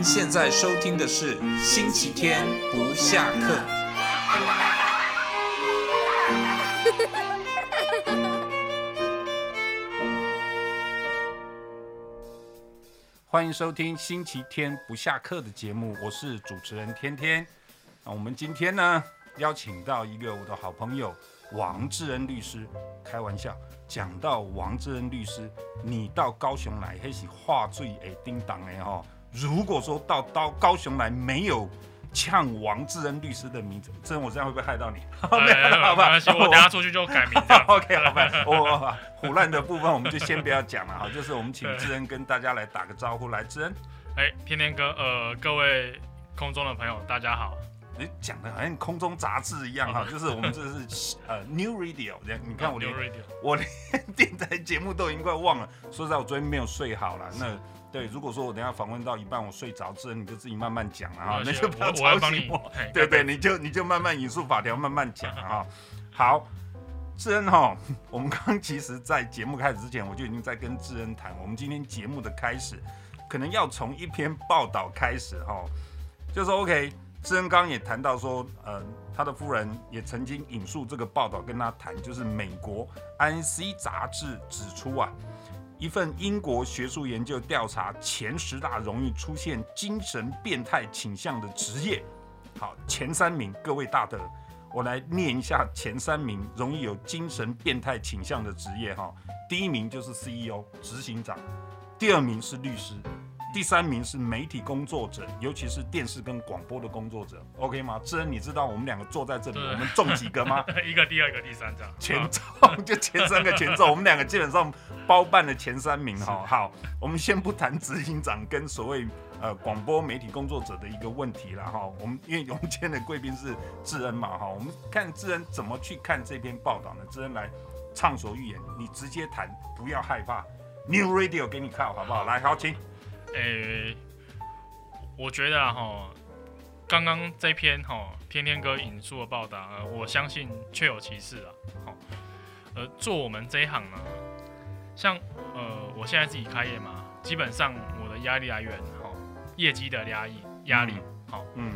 您现在收听的是星期天不下课。欢迎收听星期天不下课的节目，我是主持人天天。那我们今天呢，邀请到一个我的好朋友王志恩律师。开玩笑，讲到王志恩律师，你到高雄来，还是话最诶叮当的哈。如果说到到高雄来没有呛王志恩律师的名字，智恩我这样会不会害到你？好吧，我等下出去就改名。OK，好吧，我胡乱的部分我们就先不要讲了哈，就是我们请志恩跟大家来打个招呼，来，志恩。哎，天天哥，呃，各位空中的朋友，大家好。你讲的好像空中杂志一样哈，就是我们这是呃 New Radio 这样，你看我连我连 电台节目都已经快忘了。说实在，我昨天没有睡好了。那对，如果说我等下访问到一半我睡着，智恩你就自己慢慢讲了哈，那就不要吵醒我。对对，你就你就慢慢引述法条，慢慢讲哈。好，智恩哈，我们刚刚其实在节目开始之前，我就已经在跟智恩谈，我们今天节目的开始可能要从一篇报道开始哈，就是 OK。智恩刚也谈到说，呃，他的夫人也曾经引述这个报道跟他谈，就是美国 INC 杂志指出啊，一份英国学术研究调查前十大容易出现精神变态倾向的职业，好，前三名，各位大德，我来念一下前三名容易有精神变态倾向的职业哈，第一名就是 CEO 执行长，第二名是律师。第三名是媒体工作者，尤其是电视跟广播的工作者，OK 吗？智恩，你知道我们两个坐在这里，我们中几个吗？一个，第二个，第三张，全中，就前三个全中，我们两个基本上包办了前三名哈。好，我们先不谈执行长跟所谓呃广播媒体工作者的一个问题了哈。我们因为我们今天的贵宾是智恩嘛哈，我们看智恩怎么去看这篇报道呢？智恩来畅所欲言，你直接谈，不要害怕，New Radio 给你看好不好？来，好，请。诶、欸，我觉得哈，刚刚这篇哈天天哥引述的报道，呃，我相信确有其事啊。好，呃，做我们这一行呢，像呃，我现在自己开业嘛，基本上我的压力来源哈，业绩的压力压力，好，嗯，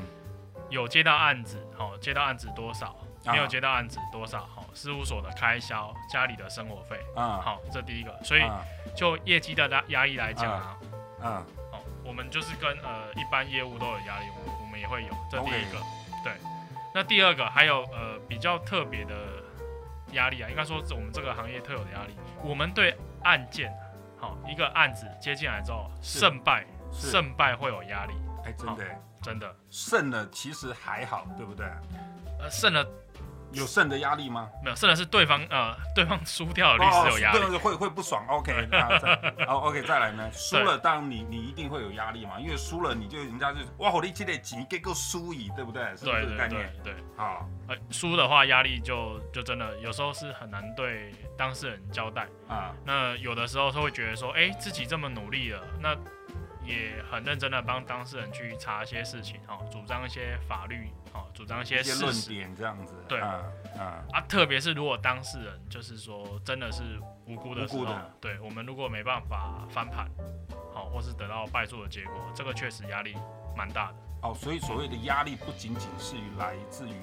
有接到案子，好，接到案子多少，没有接到案子多少，好，事务所的开销，家里的生活费，啊，好，这第一个，所以就业绩的压压力来讲啊。嗯，好，我们就是跟呃一般业务都有压力，我们我们也会有，这第一个.对。那第二个还有呃比较特别的压力啊，应该说我们这个行业特有的压力，我们对案件，好一个案子接进来之后，胜败胜败会有压力，哎、欸，真的真的胜了其实还好，对不对？呃，胜了。有胜的压力吗？没有，胜的是对方，呃，对方输掉的律师有压力，哦、会会不爽。OK，那再，好，OK，再来呢？输了，当然你你一定会有压力嘛，因为输了你就人家就哇，我力积累几个够输赢，对不对？是不是这个概念？对，对，对，对，好，呃，输的话压力就就真的有时候是很难对当事人交代啊。那有的时候他会觉得说，哎，自己这么努力了，那。也很认真的帮当事人去查一些事情，哈，主张一些法律，哦，主张一些论点这样子。对，啊，啊，特别是如果当事人就是说真的是无辜的时候，对，我们如果没办法翻盘，好，或是得到败诉的结果，这个确实压力蛮大的。哦，所以所谓的压力不仅仅是来自于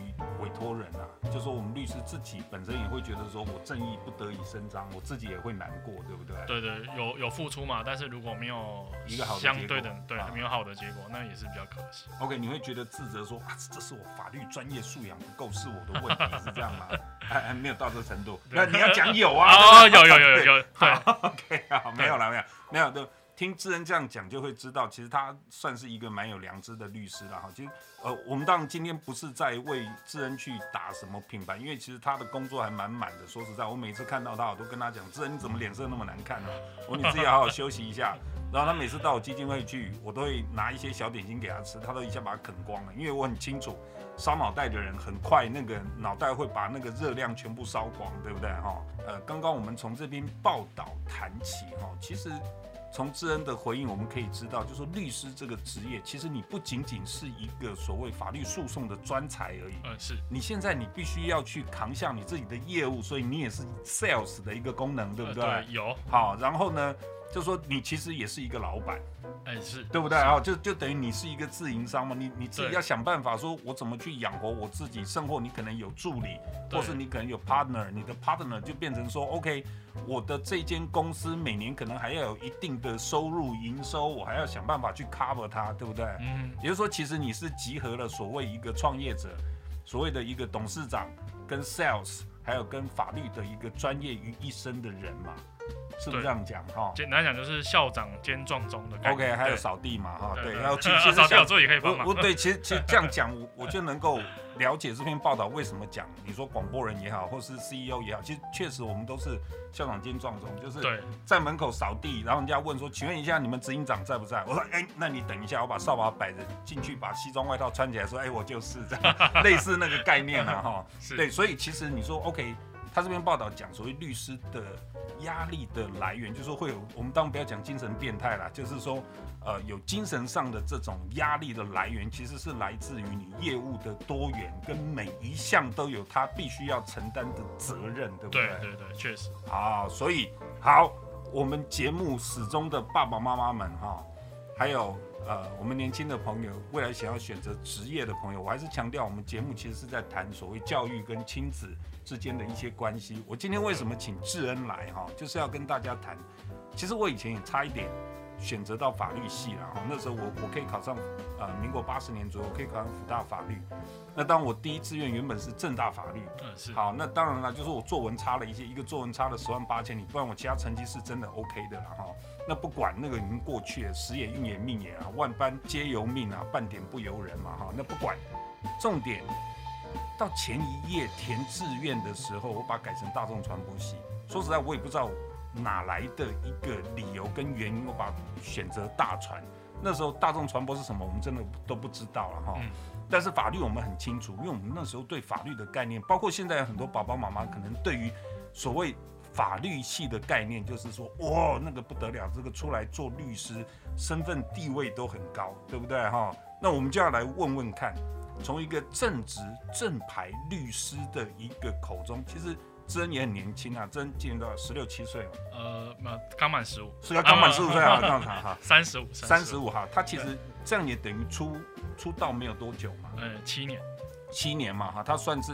委托人啊，就说我们律师自己本身也会觉得说我正义不得以伸张，我自己也会难过，对不对？对对，有有付出嘛，但是如果没有一个好相对的对没有好的结果，那也是比较可惜。OK，你会觉得自责说啊，这是我法律专业素养不够，是我的问题，是这样吗？还还没有到这个程度，那你要讲有啊？哦，有有有有有，对，OK 啊，没有了没有没有都。听智恩这样讲，就会知道，其实他算是一个蛮有良知的律师了哈。其实，呃，我们当然今天不是在为智恩去打什么品牌，因为其实他的工作还蛮满的。说实在，我每次看到他，我都跟他讲：智恩，你怎么脸色那么难看呢？我说你自己好好休息一下。然后他每次到我基金会去，我都会拿一些小点心给他吃，他都一下把它啃光了。因为我很清楚，烧脑袋的人很快那个脑袋会把那个热量全部烧光，对不对哈？呃，刚刚我们从这篇报道谈起哈，其实。从智恩的回应，我们可以知道，就是说律师这个职业，其实你不仅仅是一个所谓法律诉讼的专才而已。嗯，是。你现在你必须要去扛下你自己的业务，所以你也是 sales 的一个功能，对不对？呃、对，有。好，然后呢，就说你其实也是一个老板，哎、欸，是对不对啊？就就等于你是一个自营商嘛，你你自己要想办法说，我怎么去养活我自己，甚或你可能有助理，或是你可能有 partner，你的 partner 就变成说，OK，我的这间公司每年可能还要有一定的收入营收，我还要想办法去 cover 它，对不对？嗯，也就是说，其实你是集合了所谓一个创业者，所谓的一个董事长跟 sales，还有跟法律的一个专业于一身的人嘛。是不是这样讲哈？简单讲就是校长兼撞钟的感觉。OK，还有扫地嘛哈？对，然后 其实扫地也可以帮忙。我对，其实其实 这样讲，我我就能够了解这篇报道为什么讲。你说广播人也好，或是 CEO 也好，其实确实我们都是校长兼撞钟，就是在门口扫地，然后人家问说，请问一下你们执行长在不在？我说，哎，那你等一下，我把扫把摆着进去，把西装外套穿起来，说，哎，我就是这样，类似那个概念啊哈。对，所以其实你说 OK。他这边报道讲所谓律师的压力的来源，就是说会有我们当然不要讲精神变态啦，就是说，呃，有精神上的这种压力的来源，其实是来自于你业务的多元，跟每一项都有他必须要承担的责任，对不对？对对对，确实。好，所以好，我们节目始终的爸爸妈妈们哈，还有呃我们年轻的朋友，未来想要选择职业的朋友，我还是强调，我们节目其实是在谈所谓教育跟亲子。之间的一些关系，我今天为什么请智恩来哈，就是要跟大家谈。其实我以前也差一点选择到法律系了哈，那时候我我可以考上呃民国八十年左右可以考上辅大法律。那当我第一志愿原本是正大法律，嗯是。好，那当然了，就是我作文差了一些，一个作文差了十万八千里，不然我其他成绩是真的 OK 的了哈。那不管那个已经过去了，时也运也命也啊，万般皆由命啊，半点不由人嘛哈。那不管，重点。到前一页填志愿的时候，我把它改成大众传播系。说实在，我也不知道哪来的一个理由跟原因，我把选择大传。那时候大众传播是什么，我们真的都不知道了哈。但是法律我们很清楚，因为我们那时候对法律的概念，包括现在很多爸爸妈妈可能对于所谓法律系的概念，就是说哇，那个不得了，这个出来做律师，身份地位都很高，对不对哈？那我们就要来问问看。从一个正直正牌律师的一个口中，其实智恩也很年轻啊，智恩今年多少？十六七岁嘛。呃，没刚满十五。是要刚满十五岁啊？刚才哈。三十五。三十五哈，他其实这样也等于出出道没有多久嘛。嗯，七年。七年嘛哈，他算是。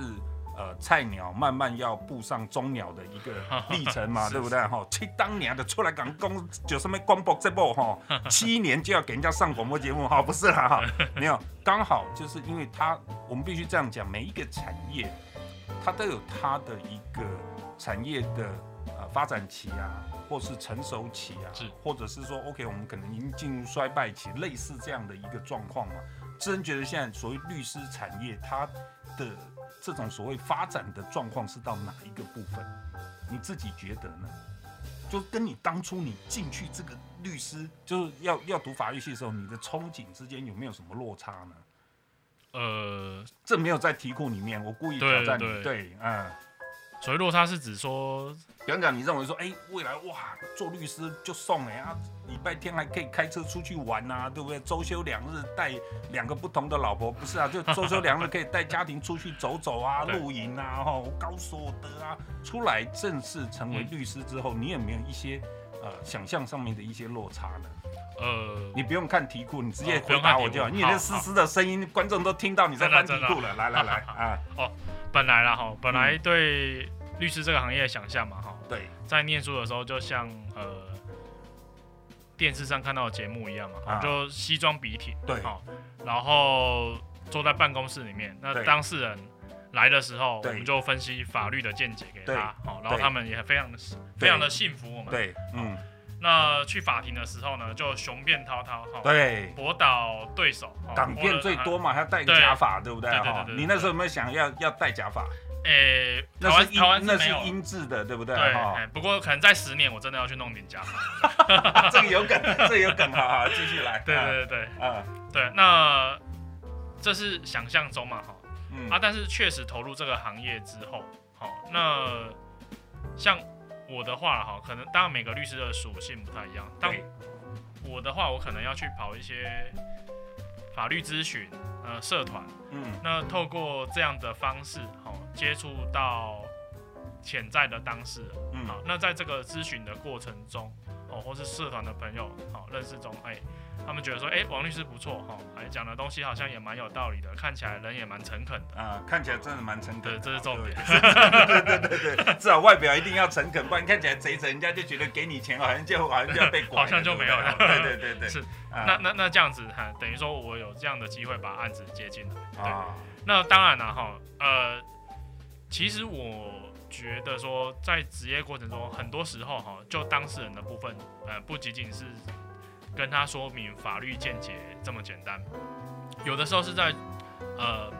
呃，菜鸟慢慢要步上中鸟的一个 历程嘛，对不对哈？去当年的出来讲公，就什么广播这部哈，七年就要给人家上广播节目哈，不是啦哈，没有，刚好就是因为他，我们必须这样讲，每一个产业它都有它的一个产业的呃发展期啊，或是成熟期啊，或者是说 OK，我们可能已经进入衰败期，类似这样的一个状况嘛。真觉得现在所谓律师产业，它的这种所谓发展的状况是到哪一个部分？你自己觉得呢？就跟你当初你进去这个律师，就是要要读法律系的时候，你的憧憬之间有没有什么落差呢？呃，这没有在题库里面，我故意挑战你。对，嗯。所谓落差是指说，比方讲，你认为说，哎，未来哇，做律师就送哎啊，礼拜天还可以开车出去玩呐、啊，对不对？周休两日带两个不同的老婆，不是啊，就周休两日可以带家庭出去走走啊，露营啊，吼，高所得啊，出来正式成为律师之后，嗯、你有没有一些呃想象上面的一些落差呢？呃，你不用看题库，你直接回答我就好，因为那嘶嘶的声音，观众都听到你在翻题库了。来来来，啊，哦。本来啦哈，本来对律师这个行业的想象嘛哈，对，在念书的时候就像呃电视上看到的节目一样嘛，啊、就西装笔挺，对，然后坐在办公室里面，那当事人来的时候，我们就分析法律的见解给他，好，然后他们也非常的非常的信服我们，对，嗯。那去法庭的时候呢，就雄辩滔滔，对，驳倒对手，港片最多嘛，还要戴个假发，对不对？哈，你那时候有没有想要要戴假发？诶，那是台湾那是英制的，对不对？对，不过可能在十年，我真的要去弄点假发。这个有梗，这个有梗，好好，继续来。对对对，嗯，对，那这是想象中嘛，哈，嗯啊，但是确实投入这个行业之后，好，那像。我的话哈，可能当然每个律师的属性不太一样。但我的话，我可能要去跑一些法律咨询，呃，社团，嗯，那透过这样的方式，好接触到潜在的当事人，嗯，好，那在这个咨询的过程中，哦，或是社团的朋友，好、哦、认识中，哎、欸，他们觉得说，哎、欸，王律师不错，哈、哦，哎，讲的东西好像也蛮有道理的，看起来人也蛮诚恳的。啊，看起来真的蛮诚恳的，这是重点，对对对至少外表一定要诚恳，不然看起来贼贼，人家就觉得给你钱好像就好像就要被管，好像就没有了，对对？对对，是，啊、那那那这样子哈，等于说我有这样的机会把案子接进来，对，啊、那当然了哈，呃，其实我。觉得说，在职业过程中，很多时候哈，就当事人的部分，呃，不仅仅是跟他说明法律见解这么简单，有的时候是在呃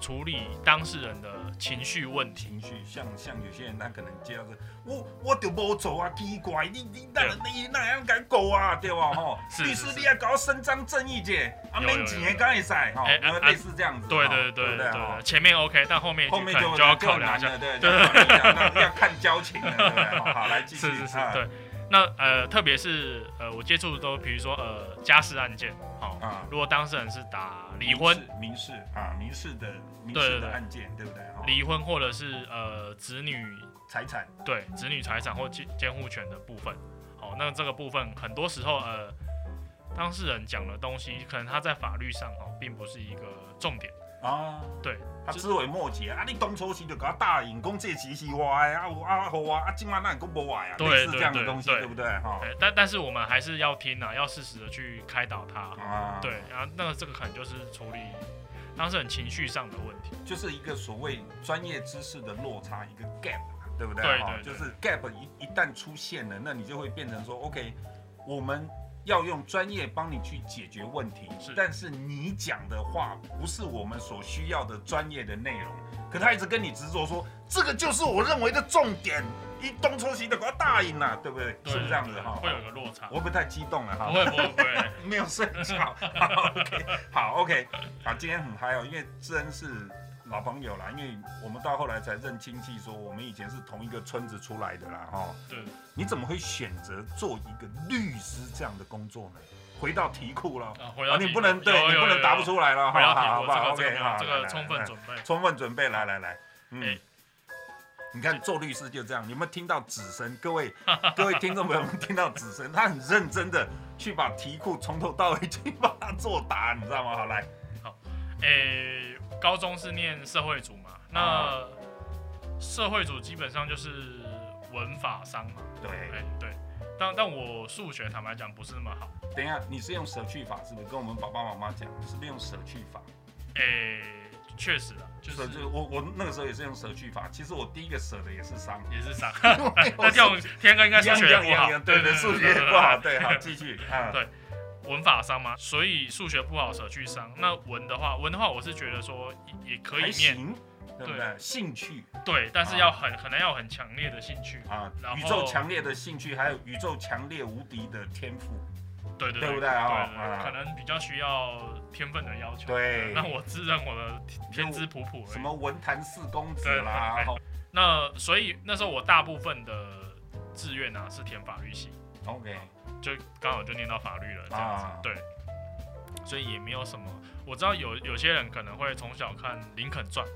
处理当事人的情绪问题。情绪，像像有些人他可能接到是，我我就无做啊，奇怪，你你那你那样敢搞啊，对吧？吼，律师你要搞伸张正义姐，啊，免钱刚会使哈，类似这样子。对对对对对，前面 OK，但后面后面就就要考量一下，对 对对，要看交情了，对不对？好，来继续。是是是，对。那呃，特别是呃，我接触的都，比如说呃，家事案件，好啊，如果当事人是打离婚、民事啊，民事的民事的案件，对不对？离婚或者是呃子女财产，对子女财产或监监护权的部分，好，那这个部分很多时候呃，当事人讲的东西，可能他在法律上哦，并不是一个重点啊，对。他枝微末节啊！你当初时就给他答应，讲这期是我的啊，啊好啊，啊今晚那你讲不坏啊，类似这样的东西，对不对？哈。但但是我们还是要听啊，要适时的去开导他。啊。对，然后那个这个可能就是处理当事人情绪上的问题，就是一个所谓专业知识的落差，一个 gap，对不对？对对。就是 gap 一一旦出现了，那你就会变成说，OK，我们。要用专业帮你去解决问题，是，但是你讲的话不是我们所需要的专业的内容，可他一直跟你执着说这个就是我认为的重点，一东抽西的给他答应了，对不对？对，是不是这样子哈？会有个落差，我不太激动了哈。不会不会不会，没有睡觉。好，OK，好，OK，好，今天很嗨哦，因为真是。老朋友啦，因为我们到后来才认亲戚，说我们以前是同一个村子出来的啦，哈。对。你怎么会选择做一个律师这样的工作呢？回到题库了。啊。你不能对，你不能答不出来了，好好好好，OK，好，这个充分准备，充分准备，来来来，嗯。你看做律师就这样，你有没有听到指声？各位 各位听众朋友们听到指声，他很认真的去把题库从头到尾 去把它作答，你知道吗？好，来。好，诶。高中是念社会组嘛，那社会组基本上就是文法商嘛。对，哎对，但但我数学坦白讲不是那么好。等一下，你是用舍去法是不是？跟我们爸爸妈妈讲，是不是用舍去法？哎，确实啊，就是就我我那个时候也是用舍去法。其实我第一个舍的也是商，也是商。那天哥应该数学不好，对对，数学不好，对，好继续啊，对。文法商嘛，所以数学不好舍去商。那文的话，文的话，我是觉得说也可以念，对不对？兴趣对，但是要很可能要很强烈的兴趣啊，宇宙强烈的兴趣，还有宇宙强烈无敌的天赋，对对对不对啊？可能比较需要天分的要求。对，那我自认我的天资普普，什么文坛四公子啦。那所以那时候我大部分的志愿啊是填法律系。OK。就刚好就念到法律了，这样子，啊、对，所以也没有什么。我知道有有些人可能会从小看《林肯传》，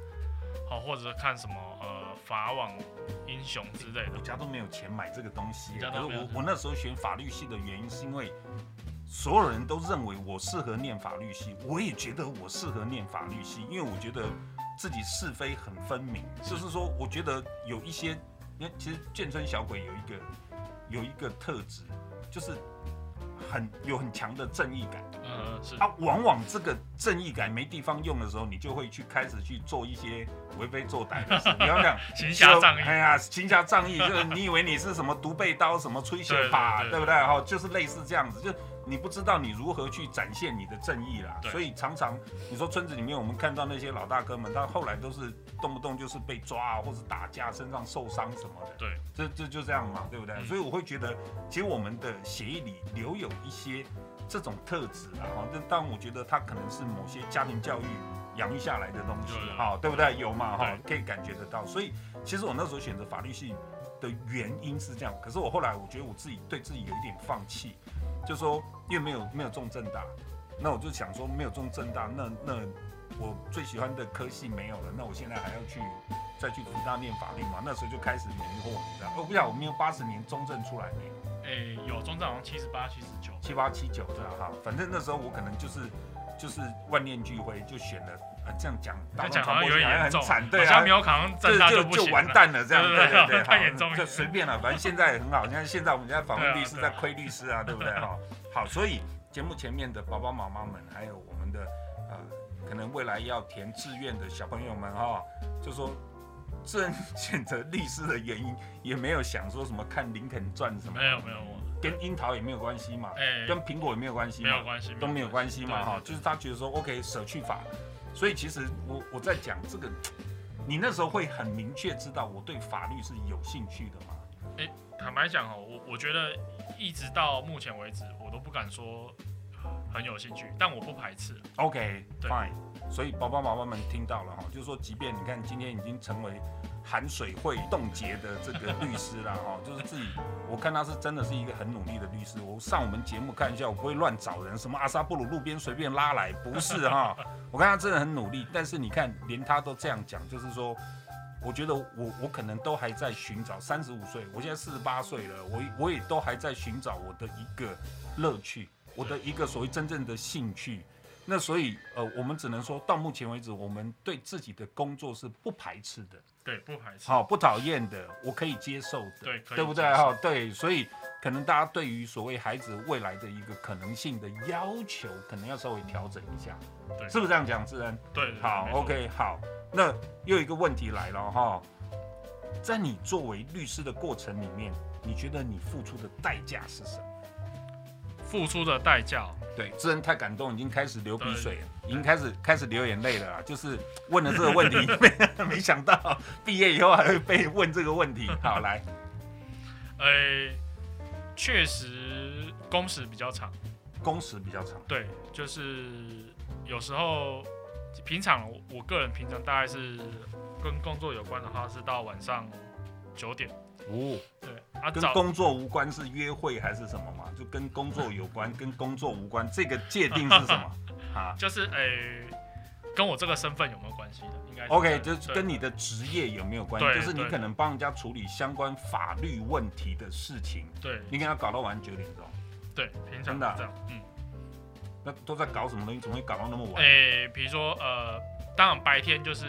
好，或者是看什么呃法网英雄之类的。我家都没有钱买这个东西。可是我我那时候选法律系的原因是因为所有人都认为我适合念法律系，我也觉得我适合念法律系，因为我觉得自己是非很分明。就是说，我觉得有一些，因为其实眷村小鬼有一个有一个特质。就是很有很强的正义感，嗯，是。啊，往往这个正义感没地方用的时候，你就会去开始去做一些为非作歹的事。你要讲，行侠仗义。哎呀，行侠仗义，就是 你以为你是什么独背刀，什么吹雪法，对不对？哈，就是类似这样子，就。你不知道你如何去展现你的正义啦，所以常常你说村子里面我们看到那些老大哥们，他后来都是动不动就是被抓啊，或者打架，身上受伤什么的。对，这这就这样嘛，对不对？所以我会觉得，其实我们的协议里留有一些这种特质啊，哈。但但我觉得他可能是某些家庭教育养育下来的东西，哈，对不对？有嘛，哈，可以感觉得到。所以其实我那时候选择法律系的原因是这样，可是我后来我觉得我自己对自己有一点放弃。就说因为没有没有中正大，那我就想说没有中正大，那那我最喜欢的科系没有了，那我现在还要去再去辅大念法律嘛，那时候就开始迷惑，你知道？我不晓得我们有八十年中正出来没有？哎、欸，有中正好像七十八、七十九、七八、七九这样哈。反正那时候我可能就是就是万念俱灰，就选了。呃，这样讲，当中传播学好像很惨，对啊，没有考上政大就就完蛋了，这样，对对对，太严重了，就随便了，反正现在也很好。你看现在我们家访问律师，在亏律师啊，对不对 哈？好，所以节目前面的爸爸妈妈们，还有我们的呃，可能未来要填志愿的小朋友们哈，就说真选择律师的原因，也没有想说什么看林肯传什么，没有没有，跟樱桃也没有关系嘛，跟苹果也没有关系，没有关系，都没有关系嘛哈，就是他觉得说 OK 舍去法。所以其实我我在讲这个，你那时候会很明确知道我对法律是有兴趣的吗？诶，坦白讲哦，我我觉得一直到目前为止，我都不敢说很有兴趣，但我不排斥。OK，Fine。所以爸爸妈妈们听到了哈，就是说，即便你看今天已经成为。含水会冻结的这个律师啦，哈，就是自己，我看他是真的是一个很努力的律师。我上我们节目看一下，我不会乱找人，什么阿萨布鲁路边随便拉来，不是哈。我看他真的很努力，但是你看，连他都这样讲，就是说，我觉得我我可能都还在寻找，三十五岁，我现在四十八岁了，我我也都还在寻找我的一个乐趣，我的一个所谓真正的兴趣。那所以，呃，我们只能说到目前为止，我们对自己的工作是不排斥的。对，不排斥。好，不讨厌的，我可以接受的。对，可以对不对？哈，对，所以可能大家对于所谓孩子未来的一个可能性的要求，可能要稍微调整一下。对，是不是这样讲，智恩？对，好，OK，好。那又一个问题来了哈，在你作为律师的过程里面，你觉得你付出的代价是什么？付出的代价，对，智恩太感动，已经开始流鼻水了，已经开始开始流眼泪了。就是问了这个问题，没没想到毕业以后还会被问这个问题。好，来，呃，确实工时比较长，工时比较长。对，就是有时候平常我个人平常大概是跟工作有关的话，是到晚上九点。哦，对，啊，跟工作无关是约会还是什么嘛？就跟工作有关，跟工作无关，这个界定是什么？啊，就是诶、欸，跟我这个身份有没有关系的？应该 OK，就是跟你的职业有没有关系？就是你可能帮人家处理相关法律问题的事情。对，你给他搞到晚九点钟。对，平常真的、样，嗯。那都在搞什么东西？怎么会搞到那么晚？诶、欸，比如说呃，当然白天就是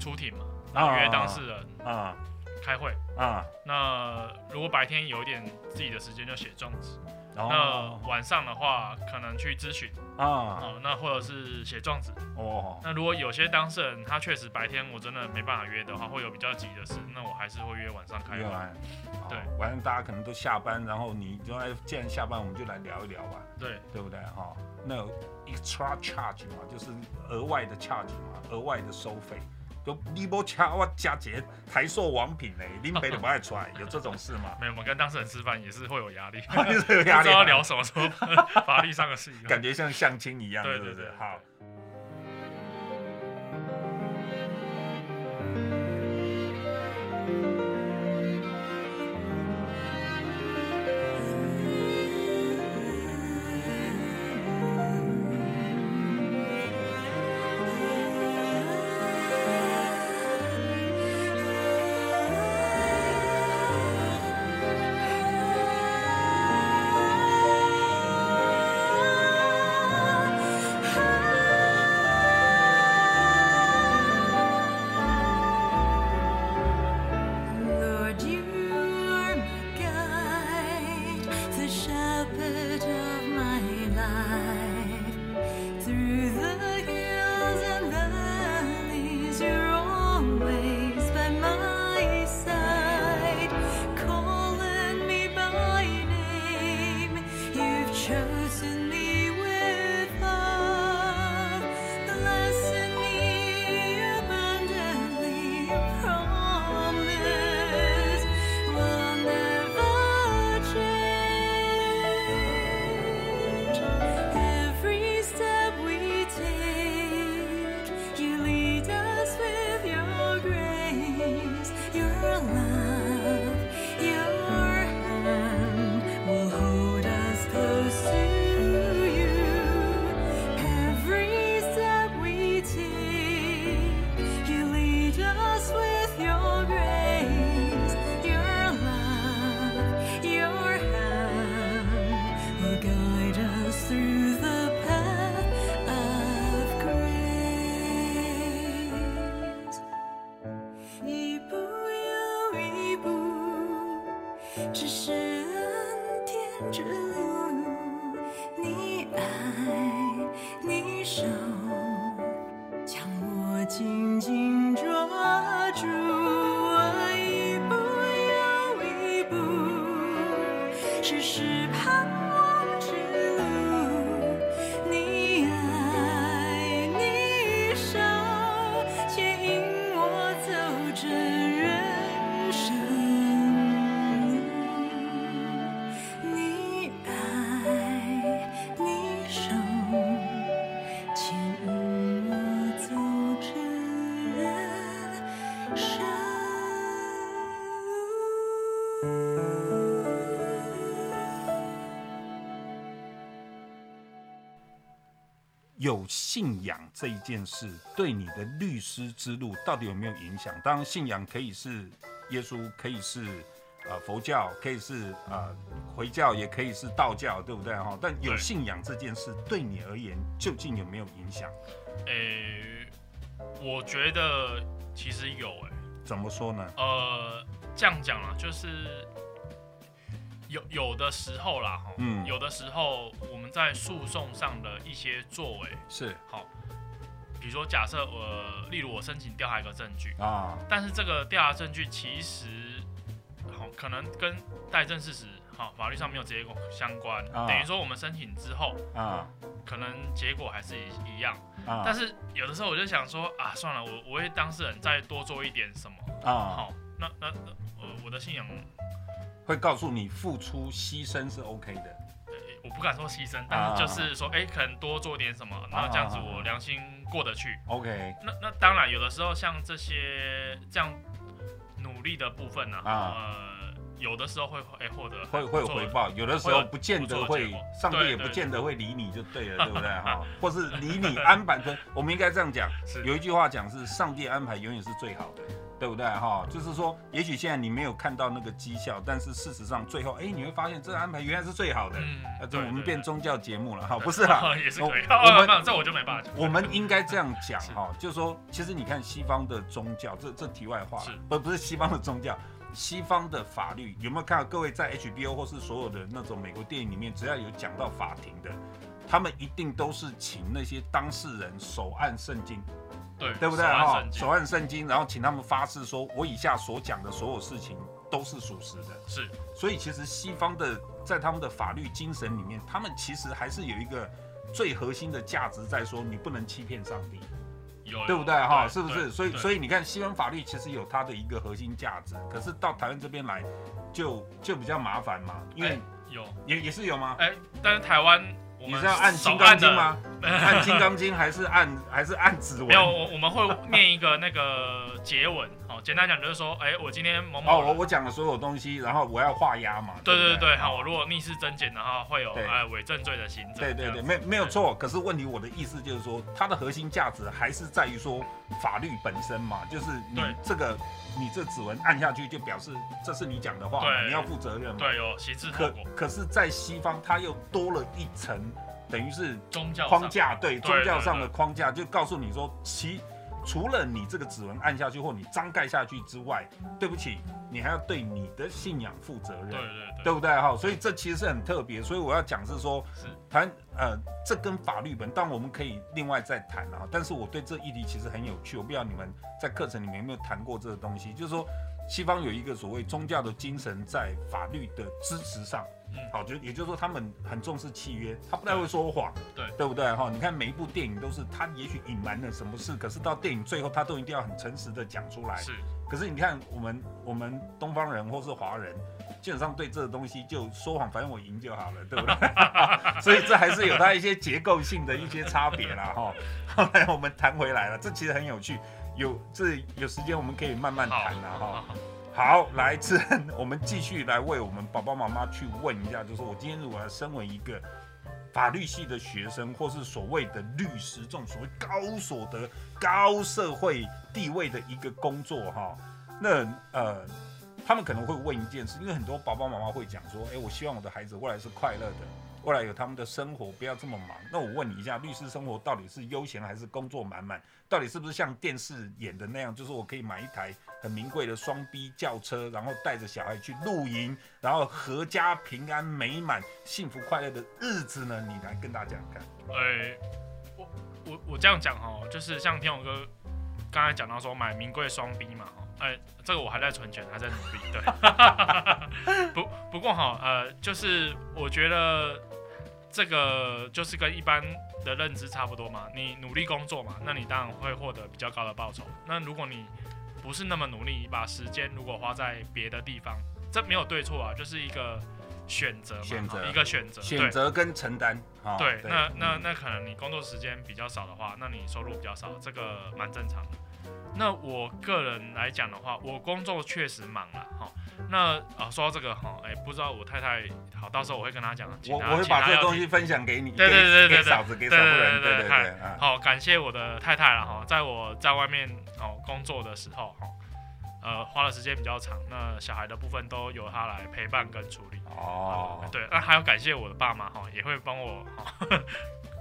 出庭嘛，然后约当事人啊开会。啊，那如果白天有一点自己的时间就写状纸，那晚上的话可能去咨询。啊，那或者是写状子。哦。那如果有些当事人他确实白天我真的没办法约的话，会有比较急的事，那我还是会约晚上开会。对，晚上大家可能都下班，然后你就哎，既然下班我们就来聊一聊吧。对，对不对？哈？那 extra charge 嘛，就是额外的 charge 嘛，额外的收费。就你不吃我加节台塑王品嘞，林北都不爱出来，有这种事吗？没有，我们跟当事人吃饭也是会有压力，是有压力，不知道聊什么，说法律上的事情，感觉像相亲一样，对对对，对，好。有信仰这一件事对你的律师之路到底有没有影响？当然，信仰可以是耶稣，可以是呃佛教，可以是呃回教，也可以是道教，对不对哈？但有信仰这件事对你而言究竟有没有影响？诶、欸，我觉得其实有诶、欸。怎么说呢？呃，这样讲啦，就是。有有的时候啦，嗯，有的时候在诉讼上的一些作为是好，比如说假设我、呃，例如我申请调查一个证据啊，但是这个调查证据其实好可能跟待证事实好法律上没有直接相关，啊、等于说我们申请之后啊，可能结果还是一一样，啊、但是有的时候我就想说啊，算了，我我为当事人再多做一点什么啊，好，那那呃我的信仰。会告诉你付出牺牲是 OK 的，我不敢说牺牲，但是就是说，哎、欸，可能多做点什么，然后这样子我良心过得去。OK。那那当然，有的时候像这些这样努力的部分呢、啊，呃，有的时候会哎获得会会有回报，有的时候不见得会，上帝也不见得会理你就对了，对不对哈？或是理你 安排的，我们应该这样讲，有一句话讲是上帝安排永远是最好的。对不对哈？就是说，也许现在你没有看到那个绩效，但是事实上最后，哎，你会发现这个安排原来是最好的。嗯，我们变宗教节目了哈，不是啦，也是可以。我们这我就没办法讲。我们应该这样讲 哈，就是说，其实你看西方的宗教，这这题外话，不不是西方的宗教，西方的法律有没有看到？各位在 HBO 或是所有的那种美国电影里面，只要有讲到法庭的，他们一定都是请那些当事人手按圣经。对，对不对哈？手按圣经，然后请他们发誓说，我以下所讲的所有事情都是属实的。是，所以其实西方的在他们的法律精神里面，他们其实还是有一个最核心的价值，在说你不能欺骗上帝，有，对不对哈？是不是？所以，所以你看，西方法律其实有它的一个核心价值，可是到台湾这边来就，就就比较麻烦嘛，因为有也也是有吗？哎，但是台湾。你是要按金刚经吗？按金刚经还是按还是按指纹？没有，我我们会念一个那个结文。好，简单讲就是说，哎，我今天某某。哦，我我讲了所有东西，然后我要画押嘛。对对对，好，我如果逆势增减的话，会有哎伪证罪的行政。对对对，没没有错。可是问题，我的意思就是说，它的核心价值还是在于说法律本身嘛，就是你这个你这指纹按下去，就表示这是你讲的话，你要负责任嘛。对，有刑事可可是，在西方，它又多了一层。等于是宗教框架，对宗教上的框架，就告诉你说，其除了你这个指纹按下去或你章盖下去之外，对不起，你还要对你的信仰负责任，对对对，对不对哈？所以这其实是很特别，所以我要讲是说，是谈呃，这跟法律本，当然我们可以另外再谈啊。但是我对这议题其实很有趣，我不知道你们在课程里面有没有谈过这个东西，就是说西方有一个所谓宗教的精神在法律的支持上。好，就也就是说，他们很重视契约，他不太会说谎，对，对不对？哈，你看每一部电影都是他也许隐瞒了什么事，可是到电影最后他都一定要很诚实的讲出来。是，可是你看我们我们东方人或是华人，基本上对这个东西就说谎，反正我赢就好了，对不对？所以这还是有它一些结构性的一些差别啦，哈。后来我们谈回来了，这其实很有趣，有这有时间我们可以慢慢谈了哈。好，来，自我们继续来为我们爸爸妈妈去问一下，就是我今天如果要身为一个法律系的学生，或是所谓的律师这种所谓高所得、高社会地位的一个工作，哈，那呃，他们可能会问一件事，因为很多爸爸妈妈会讲说，哎，我希望我的孩子未来是快乐的，未来有他们的生活，不要这么忙。那我问你一下，律师生活到底是悠闲还是工作满满？到底是不是像电视演的那样，就是我可以买一台很名贵的双 B 轿车，然后带着小孩去露营，然后阖家平安美满、幸福快乐的日子呢？你来跟大家讲。哎，我我我这样讲哦，就是像天龙哥刚才讲到说买名贵双 B 嘛，哎，这个我还在存钱，还在努力。对，不不过哈，呃，就是我觉得这个就是跟一般的认知差不多嘛。你努力工作嘛，那你当然会获得比较高的报酬。那如果你不是那么努力，把时间如果花在别的地方，这没有对错啊，就是一个选择嘛，选择一个选择，选择跟承担。对，对，那那那可能你工作时间比较少的话，那你收入比较少，这个蛮正常的。那我个人来讲的话，我工作确实忙了哈。那啊，说到这个哈，哎，不知道我太太好，到时候我会跟她讲。我我会把这个东西分享给你。对对对对对，嫂子给嫂夫人。对对对。好，感谢我的太太了哈，在我在外面哦工作的时候哈，呃，花的时间比较长，那小孩的部分都由她来陪伴跟处理。哦。对，那还要感谢我的爸妈哈，也会帮我哈。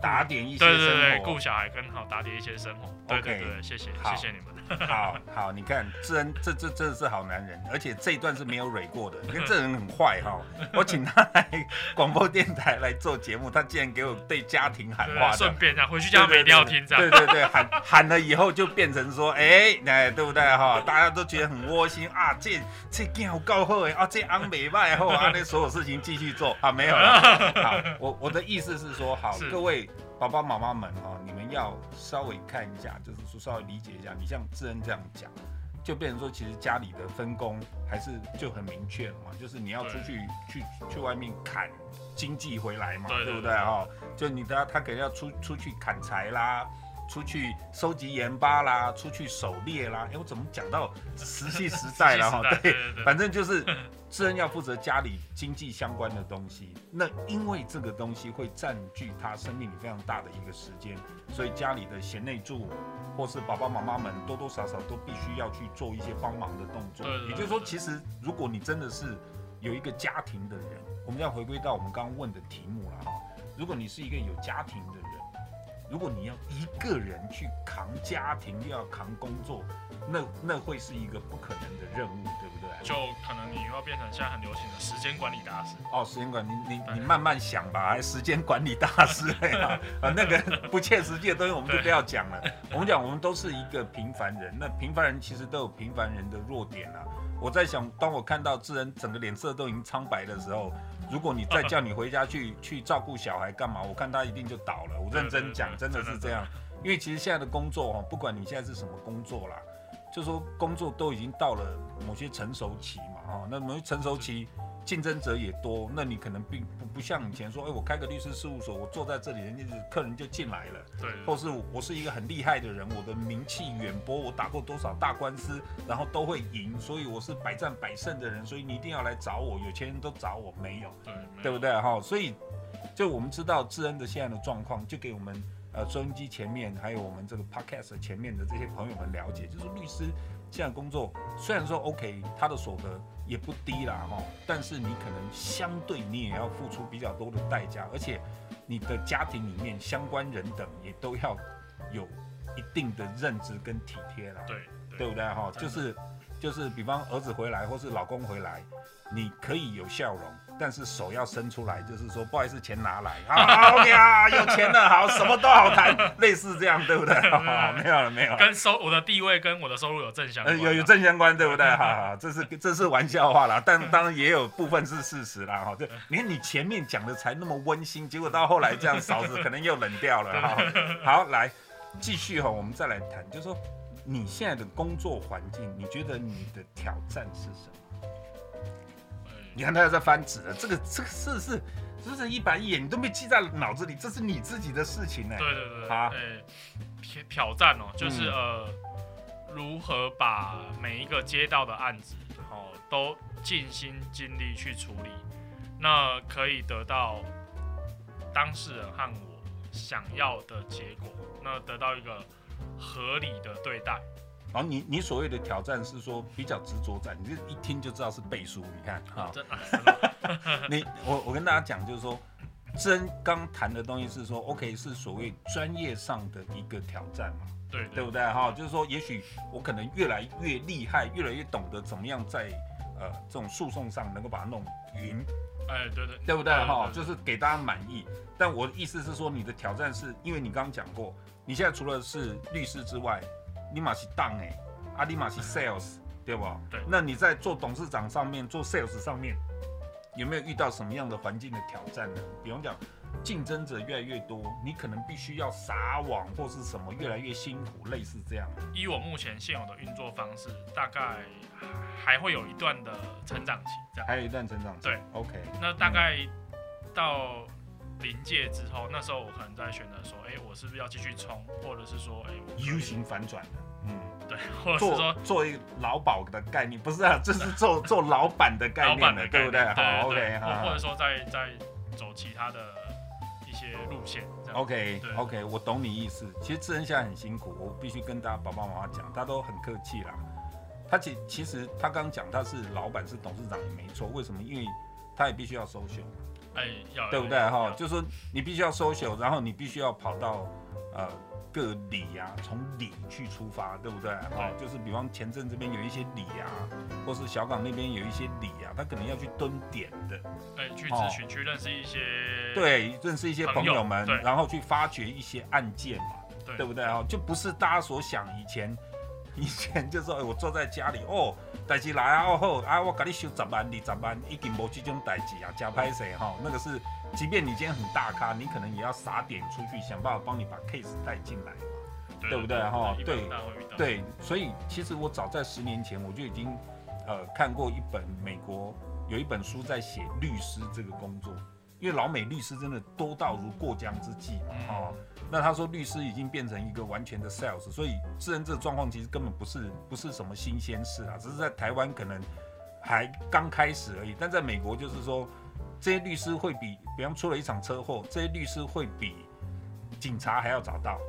打点一些生活，对对对，顾小孩更好，打点一些生活。对对对，谢谢谢谢你们。好好，你看这人，这这真的是好男人，而且这一段是没有蕊过的。你看 这人很坏哈，我请他来广播电台来做节目，他竟然给我对家庭喊话，顺便啊，回去家一定要听，这样。对对对，喊喊了以后就变成说，哎，哎，对不对哈？大家都觉得很窝心啊，这这件好够好哎，啊，这安美外后啊，那所有事情继续做啊，没有了。好，我我的意思是说，好，各位。爸爸妈妈们哦，你们要稍微看一下，就是说稍微理解一下。你像智恩这样讲，就变成说，其实家里的分工还是就很明确了嘛，就是你要出去去去外面砍经济回来嘛，对不对哈？就你的他肯定要出出去砍柴啦。出去收集盐巴啦，出去狩猎啦。哎，我怎么讲到实际实在了哈？对，反正就是智恩要负责家里经济相关的东西。那因为这个东西会占据他生命里非常大的一个时间，所以家里的贤内助或是爸爸妈妈们多多少少都必须要去做一些帮忙的动作。也就是说，其实如果你真的是有一个家庭的人，我们要回归到我们刚刚问的题目了哈。如果你是一个有家庭的人，如果你要一个人去扛家庭，又要扛工作，那那会是一个不可能的任务，对不对？就可能你要变成现在很流行的时间管理大师。哦，时间管理，你你你慢慢想吧，还时间管理大师啊，啊，那个不切实际的东西我们就不要讲了。我们讲，我们都是一个平凡人，那平凡人其实都有平凡人的弱点啊。我在想，当我看到智恩整个脸色都已经苍白的时候，如果你再叫你回家去去照顾小孩干嘛？我看他一定就倒了。我认真讲，真的是这样。因为其实现在的工作哦，不管你现在是什么工作啦，就说工作都已经到了某些成熟期嘛，哈，那某些成熟期。竞争者也多，那你可能并不不像以前说，哎、欸，我开个律师事务所，我坐在这里，人家客人就进来了，对，或是我是一个很厉害的人，我的名气远播，我打过多少大官司，然后都会赢，所以我是百战百胜的人，所以你一定要来找我，有钱人都找我，没有，对，对不对哈？所以就我们知道智恩的现在的状况，就给我们呃收音机前面还有我们这个 podcast 前面的这些朋友们了解，就是律师现在工作虽然说 OK，他的所得。也不低啦哈，但是你可能相对你也要付出比较多的代价，而且你的家庭里面相关人等也都要有一定的认知跟体贴啦，对，对，对不对哈？就是就是，比方儿子回来或是老公回来，你可以有笑容。但是手要伸出来，就是说不好意思，钱拿来啊，OK 啊，有钱了，好，什么都好谈，类似这样，对不对？好，没有了，没有了。跟收我的地位跟我的收入有正相关，有有正相关，对不对？好好，这是这是玩笑话啦，但当然也有部分是事实啦。哈，对，你看你前面讲的才那么温馨，结果到后来这样，嫂子可能又冷掉了。哈，好，来继续哈，我们再来谈，就是说你现在的工作环境，你觉得你的挑战是什么？你看他又在翻纸了，这个这个事是，这是一板一眼，你都没记在脑子里，这是你自己的事情呢。对对对，好，挑挑战哦，就是、嗯、呃，如何把每一个接到的案子，哦，都尽心尽力去处理，那可以得到当事人和我想要的结果，那得到一个合理的对待。然后你你所谓的挑战是说比较执着在，你这一听就知道是背书。你看 啊，你我我跟大家讲就是说，真刚谈的东西是说，OK，是所谓专业上的一个挑战嘛？对，对不对？哈，就是说，也许我可能越来越厉害，越来越懂得怎么样在呃这种诉讼上能够把它弄匀。哎，对对，对不对？哈，就是给大家满意。但我的意思是说，你的挑战是因为你刚刚讲过，你现在除了是律师之外，你马是当哎，阿里马是 sales，对不？对。那你在做董事长上面，做 sales 上面，有没有遇到什么样的环境的挑战呢？比方讲，竞争者越来越多，你可能必须要撒网或是什么，越来越辛苦，类似这样。以我目前现有的运作方式，大概还会有一段的成长期，这样。还有一段成长期。对，OK。那大概到临界之后，那时候我可能在选择说，哎、欸，我是不是要继续冲，或者是说，哎、欸，U 型反转的，嗯，对，或者是说做一个劳保的概念，不是啊，这是做做老板的概念的，对不对？好，OK 哈。或者说再再走其他的一些路线，OK OK，我懂你意思。其实智恩现在很辛苦，我必须跟大家爸爸妈妈讲，他都很客气啦。他其其实他刚讲他是老板是董事长也没错，为什么？因为他也必须要 social。哎，要对不对哈？就是说你必须要 social，然后你必须要跑到呃各里呀，从理去出发，对不对？哈，就是比方前镇这边有一些理啊，或是小港那边有一些理啊，他可能要去蹲点的，哎，去咨询，去认识一些，对，认识一些朋友们，然后去发掘一些案件嘛，对不对哈？就不是大家所想以前，以前就是说我坐在家里哦。代志来啊，哦好啊，我给你收十万、二十万，已经没这种代志啊，假拍谁哈？那个是，即便你今天很大咖，你可能也要撒点出去，想办法帮你把 case 带进来嘛，对，对不对哈？对对，所以其实我早在十年前我就已经呃看过一本美国有一本书在写律师这个工作。因为老美律师真的多到如过江之鲫嘛，哦，那他说律师已经变成一个完全的 sales，所以智恩这个状况其实根本不是不是什么新鲜事啊，只是在台湾可能还刚开始而已。但在美国就是说，这些律师会比，比方出了一场车祸，这些律师会比警察还要早到。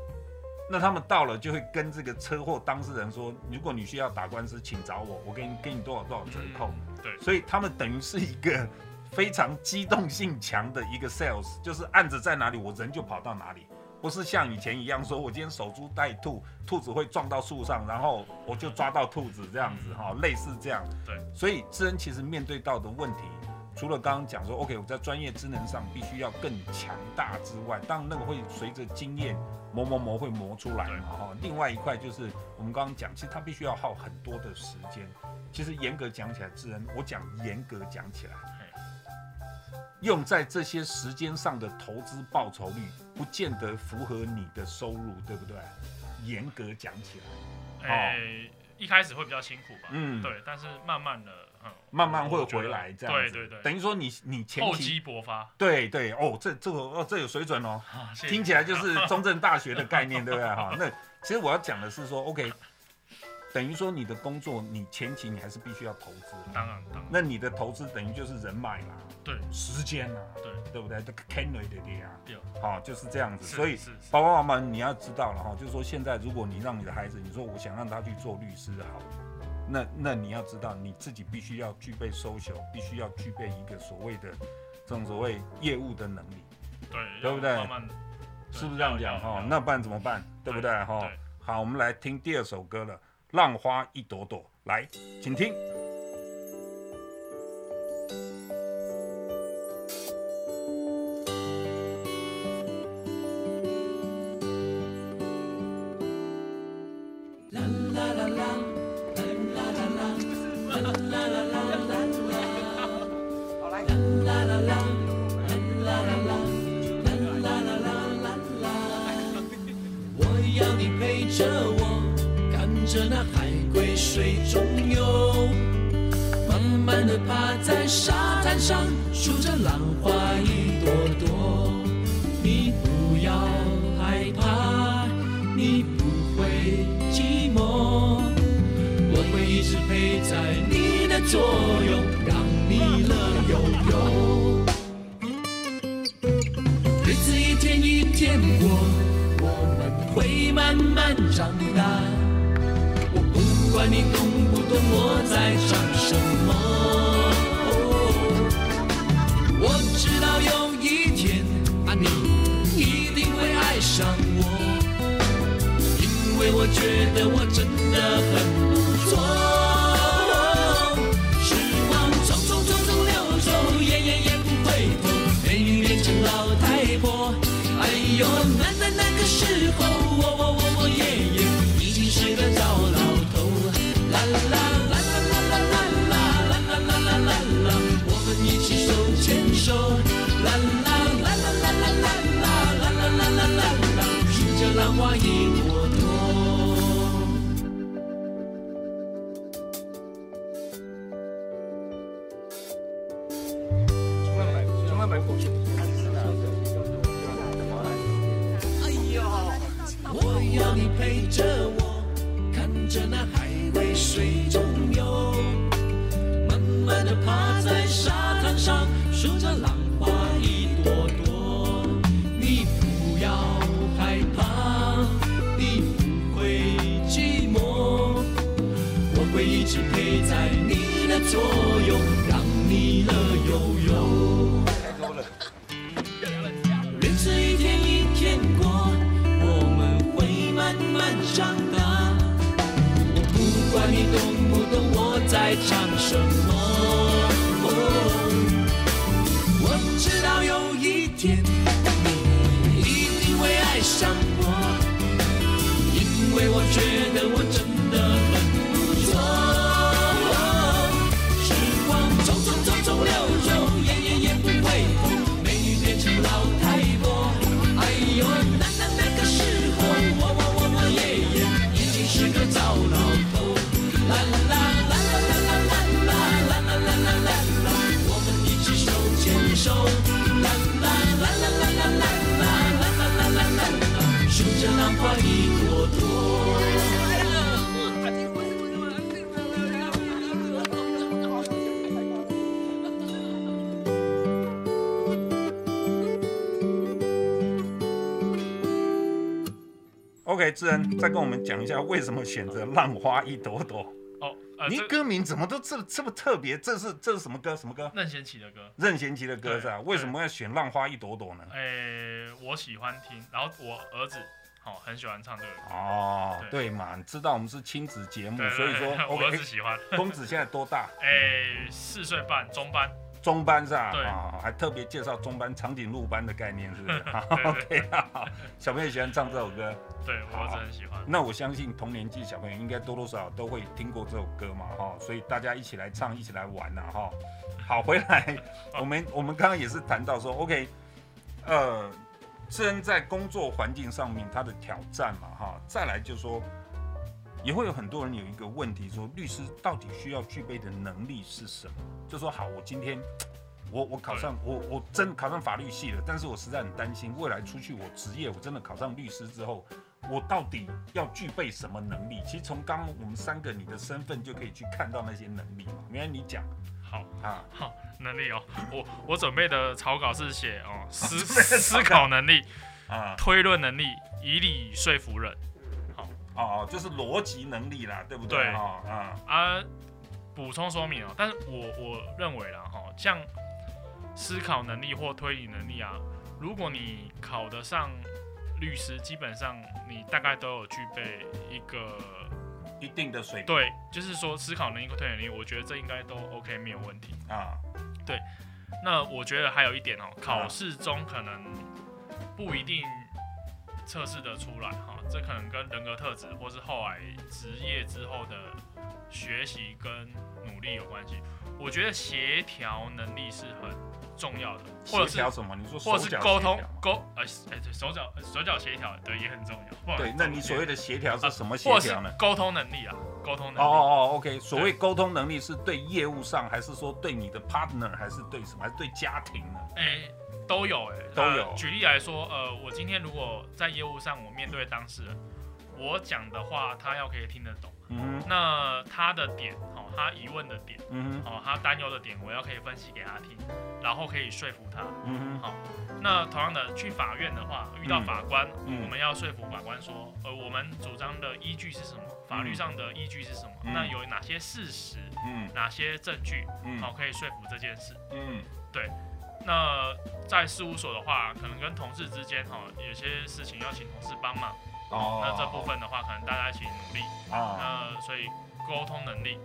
那他们到了就会跟这个车祸当事人说，如果你需要打官司，请找我，我给你给你多少多少折扣。对，所以他们等于是一个。非常机动性强的一个 sales，就是案子在哪里，我人就跑到哪里，不是像以前一样说，我今天守株待兔，兔子会撞到树上，然后我就抓到兔子这样子哈，类似这样。对，所以智恩其实面对到的问题，除了刚刚讲说，OK，我在专业职能上必须要更强大之外，当然那个会随着经验磨磨磨会磨出来嘛哈。另外一块就是我们刚刚讲，其实他必须要耗很多的时间。其实严格讲起来，智恩，我讲严格讲起来。用在这些时间上的投资报酬率，不见得符合你的收入，对不对？严格讲起来，哎、欸，一开始会比较辛苦吧，嗯，对，但是慢慢的，嗯，慢慢会回来，这样子，对对对，等于说你你前期厚积薄发，对对哦，这这个哦这有水准哦，听起来就是 中正大学的概念，对不对？哈，那其实我要讲的是说，OK。等于说你的工作，你前期你还是必须要投资。当然，当然。那你的投资等于就是人脉啦，对，时间啦，对，对不对？这个 can 的对啊，对，好，就是这样子。所以，爸爸妈妈你要知道了哈，就是说现在如果你让你的孩子，你说我想让他去做律师，好，那那你要知道你自己必须要具备 social，必须要具备一个所谓的这种所谓业务的能力，对，对不对？慢慢，是不是这样讲哈？那不然怎么办？对不对哈？好，我们来听第二首歌了。浪花一朵朵，来，请听。OK，智恩再跟我们讲一下为什么选择《浪花一朵朵》哦。呃，你歌名怎么都这这么特别？这是这是什么歌？什么歌？任贤齐的歌。任贤齐的歌是吧？为什么要选《浪花一朵朵》呢？诶，我喜欢听，然后我儿子好很喜欢唱这个歌。哦，对嘛，你知道我们是亲子节目，对对对，所以说我儿子喜欢。公子现在多大？哎，四岁半，中班。中班是吧？对啊，还特别介绍中班长颈鹿班的概念，是不是？OK 啊，小朋友喜欢唱这首歌，对，我儿子很喜欢。那我相信同年纪小朋友应该多多少少都会听过这首歌嘛，哈，所以大家一起来唱，一起来玩呐，哈。好，回来，我们我们刚刚也是谈到说，OK，呃，智恩在工作环境上面他的挑战嘛，哈，再来就是说。也会有很多人有一个问题，说律师到底需要具备的能力是什么？就说好，我今天我我考上我我真考上法律系了，但是我实在很担心未来出去我职业，我真的考上律师之后，我到底要具备什么能力？其实从刚刚我们三个你的身份就可以去看到那些能力嘛。明天你讲好啊，好能力哦，我我准备的草稿是写哦思 思考能力啊，推论能力，以理说服人。哦，就是逻辑能力啦，对不对？对，哦、嗯、啊，补充说明哦，但是我我认为啦，哈，像思考能力或推理能力啊，如果你考得上律师，基本上你大概都有具备一个一定的水平。对，就是说思考能力和推理能力，我觉得这应该都 OK，没有问题啊。对，那我觉得还有一点哦，考试中可能不一定。测试的出来哈，这可能跟人格特质，或是后来职业之后的学习跟努力有关系。我觉得协调能力是很重要的，或者是协调什么？你说或者是沟通沟呃哎对手脚手脚协调对也很重要。对，那你所谓的协调是什么协调呢？沟通能力啊，沟通能力。哦哦哦，OK，所谓沟通能力是对业务上，还是说对你的 partner，还是对什么？还是对家庭呢？哎。都有哎、欸，都有。举例来说，呃，我今天如果在业务上，我面对当事人，我讲的话，他要可以听得懂。嗯。那他的点，哦，他疑问的点，嗯，哦，他担忧的点，我要可以分析给他听，然后可以说服他。嗯。好，那同样的，去法院的话，遇到法官，嗯，我们要说服法官说，呃，我们主张的依据是什么？法律上的依据是什么？嗯、那有哪些事实？嗯。哪些证据？嗯。好，可以说服这件事。嗯。对。那在事务所的话，可能跟同事之间哈，有些事情要请同事帮忙。哦。那这部分的话，可能大家一起努力。啊。那所以沟通能力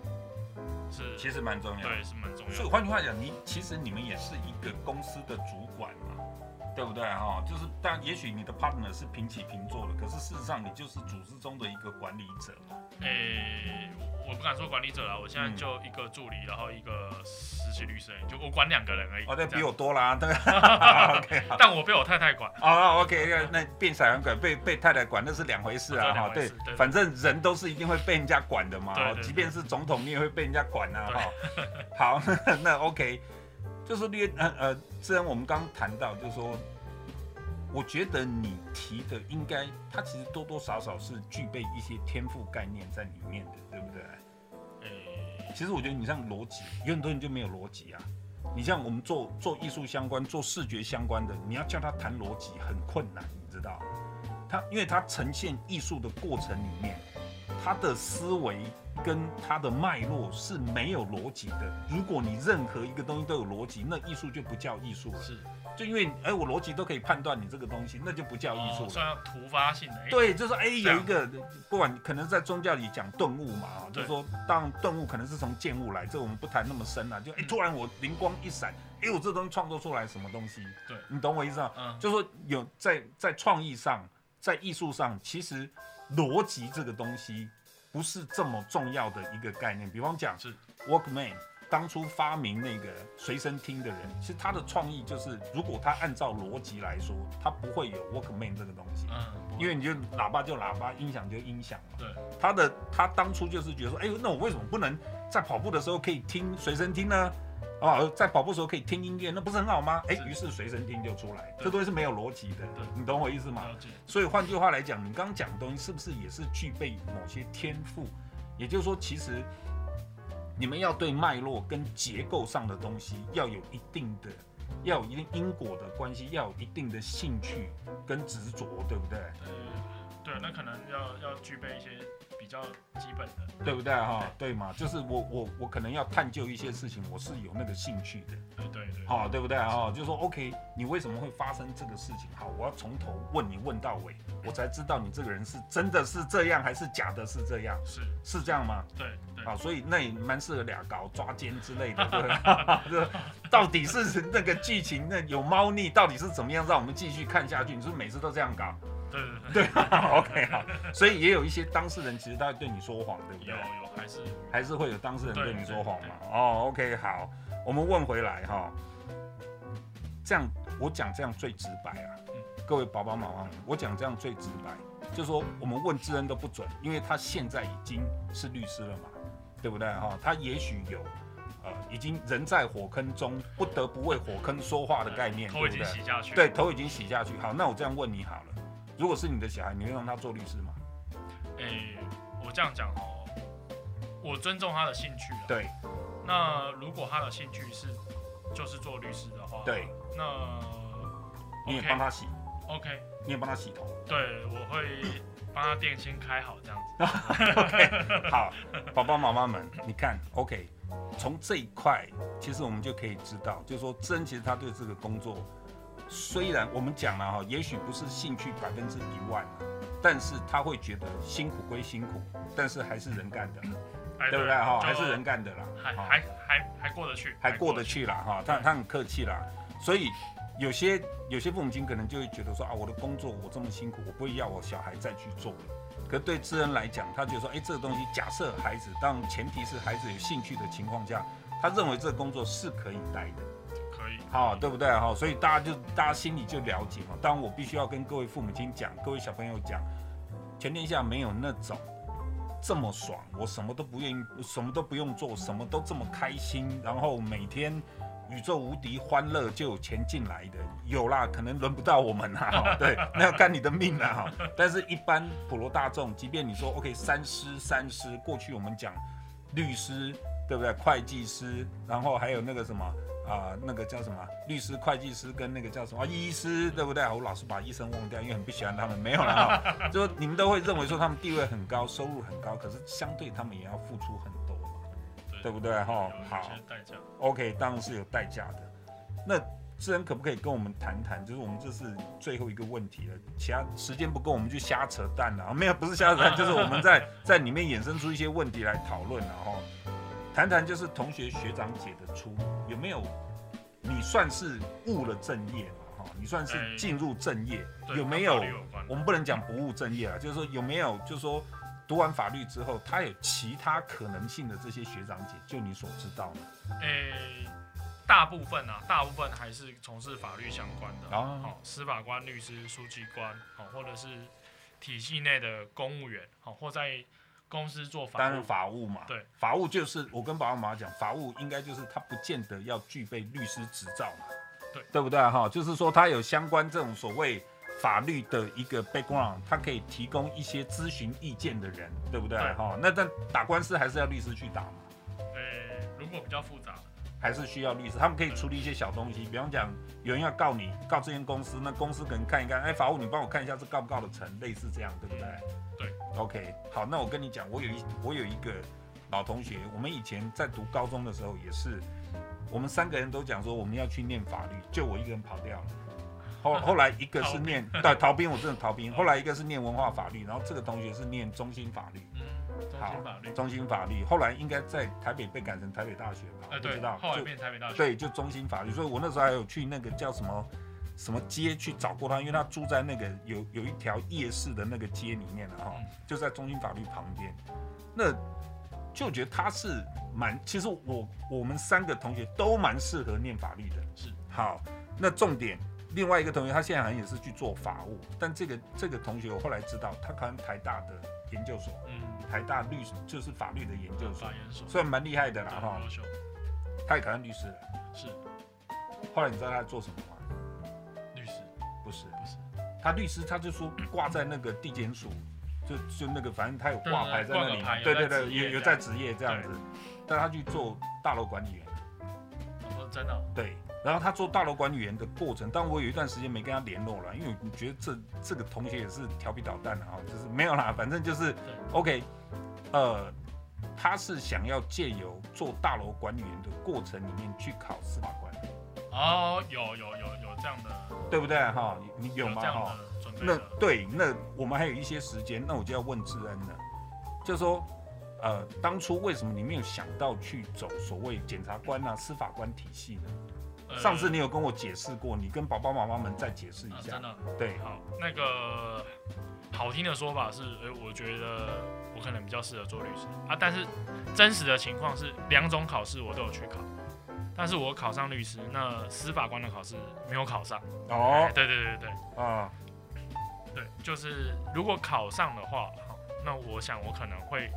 是其实蛮重要。对，是蛮重要。所以换句话讲，你其实你们也是一个公司的主管嘛，对不对哈？就是，但也许你的 partner 是平起平坐的，可是事实上你就是组织中的一个管理者嘛。诶、欸，我不敢说管理者了，我现在就一个助理，嗯、然后一个实习律师，就我管两个人而已。哦，那比我多啦，对。OK，但我被我太太管。哦，OK，那变小人管被被太太管那是两回事啊，哈，对，反正人都是一定会被人家管的嘛，对对对，即便是总统你也会被人家管啊，哈。好，那 OK。就是略呃呃，虽然我们刚刚谈到，就是说，我觉得你提的应该，它其实多多少少是具备一些天赋概念在里面的，对不对？呃、其实我觉得你像逻辑，有很多人就没有逻辑啊。你像我们做做艺术相关、做视觉相关的，你要叫他谈逻辑很困难，你知道？他因为他呈现艺术的过程里面，他的思维。跟他的脉络是没有逻辑的。如果你任何一个东西都有逻辑，那艺术就不叫艺术了。是，就因为哎，我逻辑都可以判断你这个东西，那就不叫艺术了。算突发性的。对，就是哎，有一个不管可能在宗教里讲顿悟嘛，就是说当顿悟可能是从见悟来，这我们不谈那么深了。就哎，突然我灵光一闪，哎，我这东西创作出来什么东西？对，你懂我意思吗？嗯，就是说有在在创意上，在艺术上，其实逻辑这个东西。不是这么重要的一个概念。比方讲，是 Walkman 当初发明那个随身听的人，其实他的创意就是，如果他按照逻辑来说，他不会有 Walkman 这个东西。嗯，因为你就喇叭就喇叭，音响就音响嘛。对。他的他当初就是觉得说，哎呦，那我为什么不能在跑步的时候可以听随身听呢？哦，在跑步时候可以听音乐，那不是很好吗？哎，于是随身听就出来，这东西是没有逻辑的，你懂我意思吗？所以换句话来讲，你刚刚讲的东西是不是也是具备某些天赋？也就是说，其实你们要对脉络跟结构上的东西要有一定的，要有一定因果的关系，要有一定的兴趣跟执着，对不对？对，那可能要要具备一些。比较基本的，对不对哈？对嘛，就是我我我可能要探究一些事情，我是有那个兴趣的。对对对，好，对不对哈？就说，OK，你为什么会发生这个事情？好，我要从头问你问到尾，我才知道你这个人是真的是这样，还是假的是这样？是是这样吗？对对。好，所以那也蛮适合俩搞抓奸之类的，对不对？到底是那个剧情那有猫腻，到底是怎么样让我们继续看下去？你是不是每次都这样搞？对对对，对，OK 好，所以也有一些当事人其实他会对你说谎，对不对？有有，还是还是会有当事人对你说谎嘛？哦，OK 好，我们问回来哈，这样我讲这样最直白啊，各位爸爸妈妈们，我讲这样最直白，就是说我们问智恩都不准，因为他现在已经是律师了嘛，对不对哈？他也许有呃，已经人在火坑中，不得不为火坑说话的概念，头已经洗下去，对，头已经洗下去。好，那我这样问你好了。如果是你的小孩，你会让他做律师吗？诶、欸，我这样讲哦，我尊重他的兴趣。对。那如果他的兴趣是就是做律师的话，对。那、OK、你也帮他洗。OK。你也帮他洗头。对，我会帮他店先开好这样子。OK。好，爸爸妈妈们，你看，OK，从这一块，其实我们就可以知道，就是说，真其实他对这个工作。虽然我们讲了哈，也许不是兴趣百分之一万，但是他会觉得辛苦归辛苦，但是还是人干的，对不对哈？还是人干的啦，还还还还过得去，还过得去啦哈。他他很客气啦，所以有些有些父母亲可能就会觉得说啊，我的工作我这么辛苦，我不会要我小孩再去做了。可对智恩来讲，他觉得说，哎，这个东西假设孩子，当前提是孩子有兴趣的情况下，他认为这个工作是可以待的。好，对不对？哈，所以大家就大家心里就了解嘛。当然，我必须要跟各位父母亲讲，各位小朋友讲，全天下没有那种这么爽，我什么都不愿意，什么都不用做，什么都这么开心，然后每天宇宙无敌欢乐就有钱进来的，有啦，可能轮不到我们 哈。对，那要看你的命啦哈。但是，一般普罗大众，即便你说 OK，三师三师，过去我们讲律师，对不对？会计师，然后还有那个什么？啊，那个叫什么律师、会计师跟那个叫什么医师，对不对？我老是把医生忘掉，因为很不喜欢他们。没有了哈，就你们都会认为说他们地位很高，收入很高，可是相对他们也要付出很多嘛，对，对不对？哈，好，OK，当然是有代价的。那智恩可不可以跟我们谈谈？就是我们这是最后一个问题了，其他时间不够，我们就瞎扯淡了。没有，不是瞎扯淡，就是我们在在里面衍生出一些问题来讨论，然后。谈谈就是同学学长姐的出路有没有？你算是误了正业嘛？哈，你算是进入正业，欸、有没有？有我们不能讲不务正业啊，就是说有没有？就是说读完法律之后，他有其他可能性的这些学长姐，就你所知道的？诶、欸，大部分啊，大部分还是从事法律相关的，哦，好，司法官、律师、书记官，好，或者是体系内的公务员，好，或在。公司做法务，当然法务嘛，对，法务就是我跟爸爸妈妈讲，法务应该就是他不见得要具备律师执照嘛，对，对不对哈？就是说他有相关这种所谓法律的一个 background，他可以提供一些咨询意见的人，对不对哈？那但打官司还是要律师去打嘛？对，如果比较复杂，还是需要律师，他们可以处理一些小东西，比方讲有人要告你，告这间公司，那公司可能看一看，哎，法务你帮我看一下这告不告得成，类似这样，对不对？对，OK，好，那我跟你讲，我有一我有一个老同学，我们以前在读高中的时候也是，我们三个人都讲说我们要去念法律，就我一个人跑掉了。后后来一个是念对逃兵，我真的逃兵。后来一个是念文化法律，然后这个同学是念中心法律。嗯，中心法律。中心法律，后来应该在台北被改成台北大学吧？呃，对，不知道。后来变台北大学。对，就中心法律，所以我那时候还有去那个叫什么？什么街去找过他？因为他住在那个有有一条夜市的那个街里面的哈，就在中心法律旁边。那就觉得他是蛮，其实我我们三个同学都蛮适合念法律的。是。好，那重点，另外一个同学他现在好像也是去做法务，但这个这个同学我后来知道，他可能台大的研究所，嗯，台大律就是法律的研究所，虽然蛮厉害的啦哈。他也考上律师了。是。后来你知道他在做什么吗？不是不是，他律师他就说挂在那个地检署，就就那个反正他有挂牌在那里，对对对，有有在职业这样子，但他去做大楼管理员。哦，真的。对，然后他做大楼管理员的过程，但我有一段时间没跟他联络了，因为我觉得这这个同学也是调皮捣蛋的哈，就是没有啦，反正就是 OK，呃，他是想要借由做大楼管理员的过程里面去考司法官。哦，有有有有这样的，对不对哈？你有吗？哈，那对，那我们还有一些时间，那我就要问智恩了，就是说，呃，当初为什么你没有想到去走所谓检察官啊、司法官体系呢？呃、上次你有跟我解释过，你跟爸爸妈妈们再解释一下。啊、真的，对，好，那个好听的说法是，哎，我觉得我可能比较适合做律师啊，但是真实的情况是，两种考试我都有去考。但是我考上律师，那司法官的考试没有考上。哦，对对对对啊，对，就是如果考上的话，好，那我想我可能会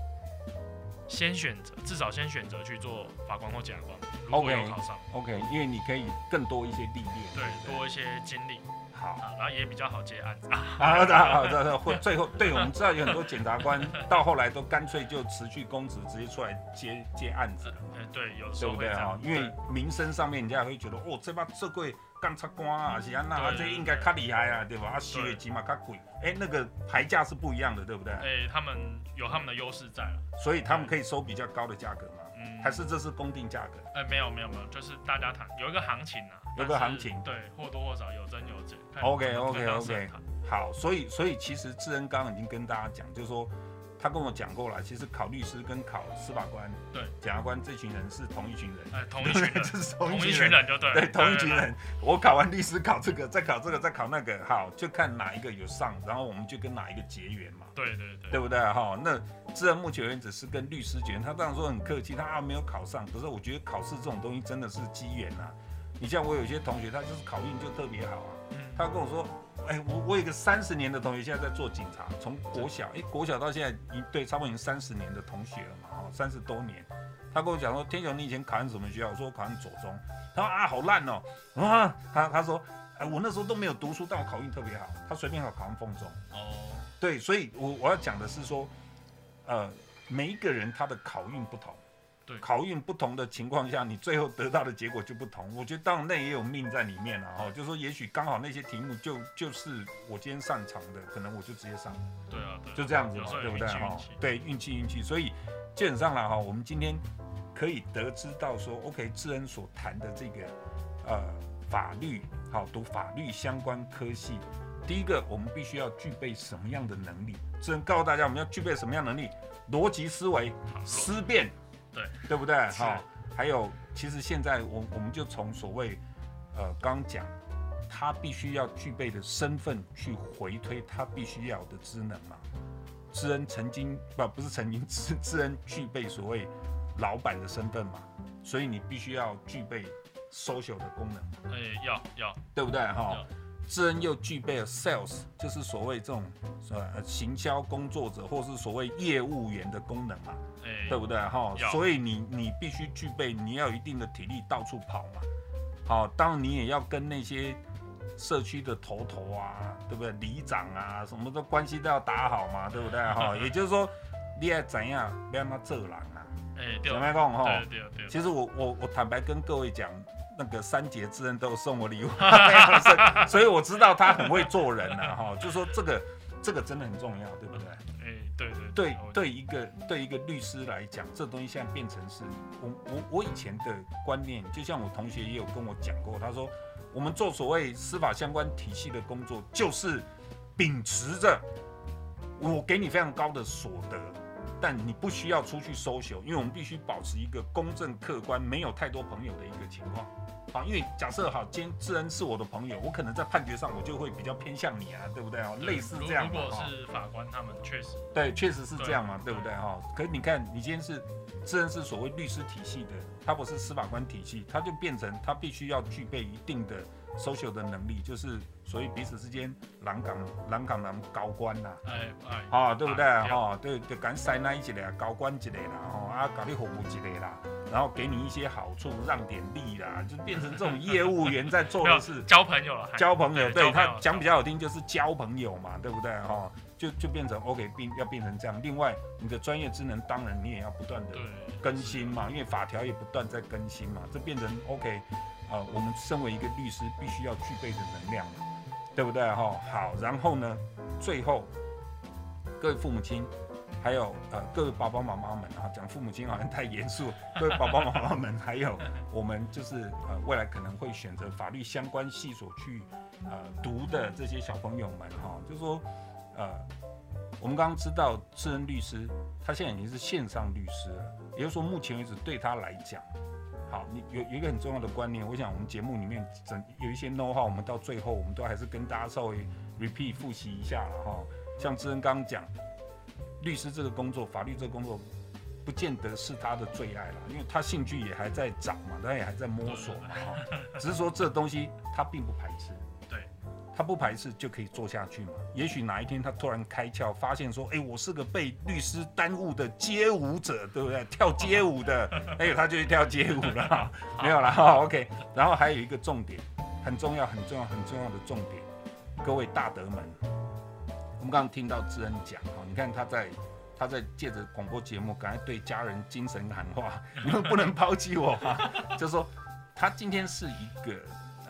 先选择，至少先选择去做法官或检察官。如果有考上，OK，因为你可以更多一些历练，对，多一些经历。好，然后也比较好接案子 啊。好的，好的，会最后，对，我们知道有很多检察官到后来都干脆就辞去公职，直接出来接接案子了。嗯，对，有时候会对不对啊？因为名声上面，人家也会觉得哦，这把这贵干擦光啊，是啊，那这应该较厉害啊，对吧？啊，学起码较贵，哎，那个牌价是不一样的，对不对？哎，他们有他们的优势在了，所以他们可以收比较高的价格嘛。嗯，还是这是公定价格？哎，没有没有没有，就是大家谈有一个行情啊。有个行情，对，或多或少有增有减。OK OK OK，好，所以所以其实智恩刚刚已经跟大家讲，就是说他跟我讲过了，其实考律师跟考司法官、对检察官这群人是同一群人，哎，同一群人，这是同一群人就对，对，同一群人。我考完律师考这个，再考这个，再考那个，好，就看哪一个有上，然后我们就跟哪一个结缘嘛。对对对，对不对？哈，那自然目前为止是跟律师结缘，他当然说很客气，他还没有考上，可是我觉得考试这种东西真的是机缘呐。你像我有些同学，他就是考运就特别好啊。他跟我说，哎、欸，我我有一个三十年的同学，现在在做警察，从国小，哎、欸，国小到现在一对，差不多已经三十年的同学了嘛，哦，三十多年。他跟我讲说，天雄，你以前考上什么学校？我说我考上左中。他说啊，好烂哦。啊，他他说，哎，我那时候都没有读书，但我考运特别好。他随便考考上凤中。哦。对，所以我我要讲的是说，呃，每一个人他的考运不同。考运不同的情况下，你最后得到的结果就不同。我觉得当然那也有命在里面了哈，就是说也许刚好那些题目就就是我今天擅长的，可能我就直接上。对啊，对，就这样子嘛，对不对哈？对，运气运气。所以基本上了哈，我们今天可以得知到说，OK，智恩所谈的这个呃法律，好，读法律相关科系，第一个我们必须要具备什么样的能力？智恩告诉大家，我们要具备什么样的能力？逻辑思维，思辨。对，对不对？好，还有，其实现在我我们就从所谓，呃，刚讲他必须要具备的身份去回推他必须要的职能嘛。智恩曾经不不是曾经，智智恩具备所谓老板的身份嘛，所以你必须要具备 social 的功能。哎、欸，要要，对不对哈？智恩又具备了 sales，就是所谓这种呃行销工作者或是所谓业务员的功能嘛，欸、对不对哈？所以你你必须具备，你要有一定的体力到处跑嘛。好，当然你也要跟那些。社区的头头啊，对不对？里长啊，什么的关系都要打好嘛，对不对？哈，也就是说，你要怎样，不要那么做人啊。哎、欸，对。怎么讲哈？对对对。其实我我我坦白跟各位讲，那个三节之恩都有送我礼物，所以我知道他很会做人啊。哈。就说这个这个真的很重要，对不对？哎、对对。对对一个对一个律师来讲，这东西现在变成是我我我以前的观念，就像我同学也有跟我讲过，他说。我们做所谓司法相关体系的工作，就是秉持着我给你非常高的所得，但你不需要出去 social，因为我们必须保持一个公正客观、没有太多朋友的一个情况。好，因为假设好，今天智恩是我的朋友，我可能在判决上我就会比较偏向你啊，对不对啊？类似这样。如果是法官，他们确实对，确实是这样嘛，对不对哈？可是你看，你今天是智恩是所谓律师体系的。他不是司法官体系，他就变成他必须要具备一定的 social 的能力，就是所以彼此之间狼港狼港人高官呐，哎哎，啊对不对哈？对对，敢塞那一些的高官一类啦哦，啊搞你服务一类啦，然后给你一些好处，让点利啦，就变成这种业务员在做的是 交朋友了，交朋友，对他讲比较好听就是交朋友嘛，对不对哈？就就变成 OK，变要变成这样。另外，你的专业职能当然你也要不断的更新嘛，因为法条也不断在更新嘛。这变成 OK，啊、呃，我们身为一个律师，必须要具备的能量，对不对哈？好，然后呢，最后各位父母亲，还有呃各位爸爸妈妈们啊，讲父母亲好像太严肃。各位爸爸妈妈们，还有 我们就是呃未来可能会选择法律相关系所去呃读的这些小朋友们哈，就是说。呃，我们刚刚知道智恩律师，他现在已经是线上律师了，也就是说，目前为止对他来讲，好，你有有一个很重要的观念，我想我们节目里面整有一些 know 哈我们到最后我们都还是跟大家稍微 repeat 复习一下了哈。像志恩刚刚讲，律师这个工作，法律这个工作，不见得是他的最爱了，因为他兴趣也还在长嘛，他也还在摸索嘛哈。只是说这东西他并不排斥。他不排斥就可以做下去嘛？也许哪一天他突然开窍，发现说：“哎、我是个被律师耽误的街舞者，对不对？跳街舞的，哎、他就去跳街舞了。没有了哈。OK。然后还有一个重点，很重要、很重要、很重要的重点，各位大德们，我们刚刚听到智恩讲哈，你看他在他在借着广播节目，赶快对家人精神喊话：你们不能抛弃我哈。就说，他今天是一个。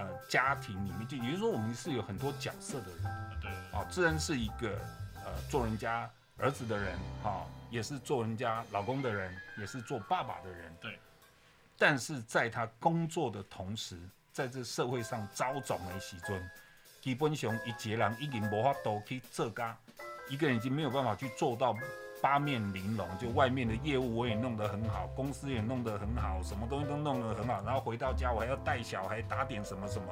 呃，家庭里面就也就是说，我们是有很多角色的人。对，哦，智恩是一个呃做人家儿子的人，哈、哦，也是做人家老公的人，也是做爸爸的人。对。但是在他工作的同时，在这社会上招总的时阵，基本上一个人已经无法度去做家，一个人已经没有办法去做到。八面玲珑，就外面的业务我也弄得很好，公司也弄得很好，什么东西都弄得很好，然后回到家我还要带小孩打点什么什么，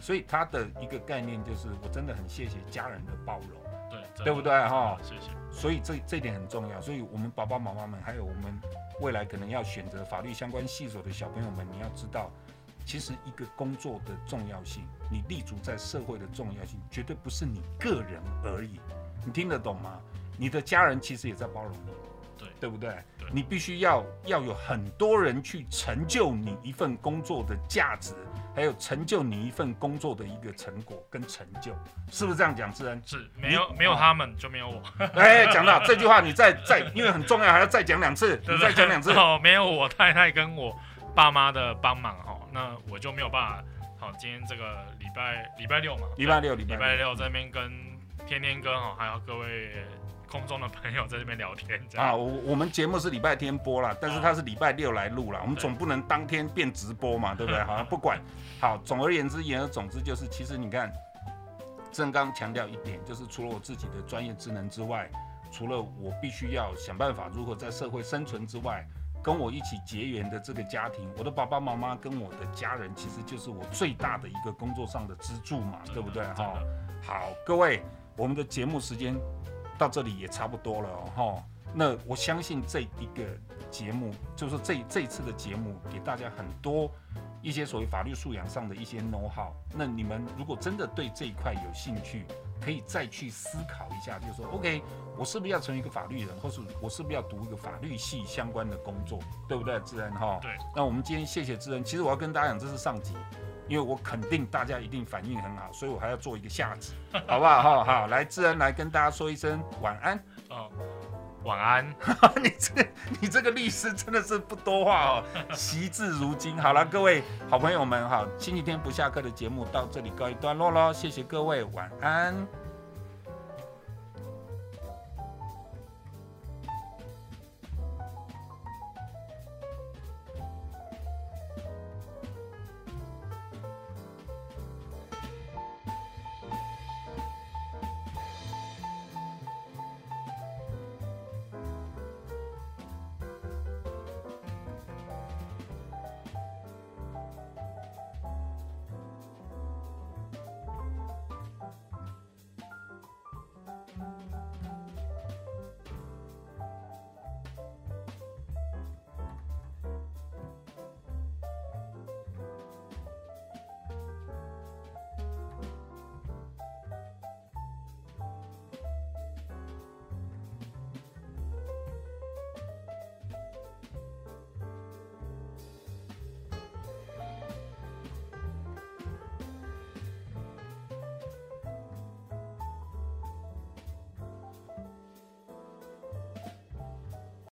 所以他的一个概念就是，我真的很谢谢家人的包容，对，对不对哈？谢谢。所以这这一点很重要，所以我们爸爸妈妈们，还有我们未来可能要选择法律相关系所的小朋友们，你要知道，其实一个工作的重要性，你立足在社会的重要性，绝对不是你个人而已，你听得懂吗？你的家人其实也在包容你，对，对不对？对，你必须要要有很多人去成就你一份工作的价值，还有成就你一份工作的一个成果跟成就，是不是这样讲？智恩是没有没有他们就没有我。哎，讲到这句话，你再再因为很重要，还要再讲两次，你再讲两次。哦，没有我太太跟我爸妈的帮忙哈，那我就没有办法。好，今天这个礼拜礼拜六嘛，礼拜六礼拜六，礼拜六在那边跟天天哥哈，还有各位。空中的朋友在这边聊天，啊，我我们节目是礼拜天播了，但是他是礼拜六来录了，我们总不能当天变直播嘛，对不对？好像，不管，好，总而言之，言而总之就是，其实你看，正刚强调一点，就是除了我自己的专业职能之外，除了我必须要想办法如何在社会生存之外，跟我一起结缘的这个家庭，我的爸爸妈妈跟我的家人，其实就是我最大的一个工作上的支柱嘛，对不对？哈，好，各位，我们的节目时间到这里也差不多了哦。那我相信这一个节目，就是这这次的节目，给大家很多一些所谓法律素养上的一些 know how。那你们如果真的对这一块有兴趣，可以再去思考一下，就是说，OK，我是不是要成为一个法律人，或是我是不是要读一个法律系相关的工作，对不对，智恩哈？对。那我们今天谢谢智恩。其实我要跟大家讲，这是上集，因为我肯定大家一定反应很好，所以我还要做一个下集，好不好？好好，来，智恩来跟大家说一声晚安。哦。晚安，你这个你这个律师真的是不多话哦，惜字如金。好了，各位好朋友们哈，星期天不下课的节目到这里告一段落喽，谢谢各位，晚安。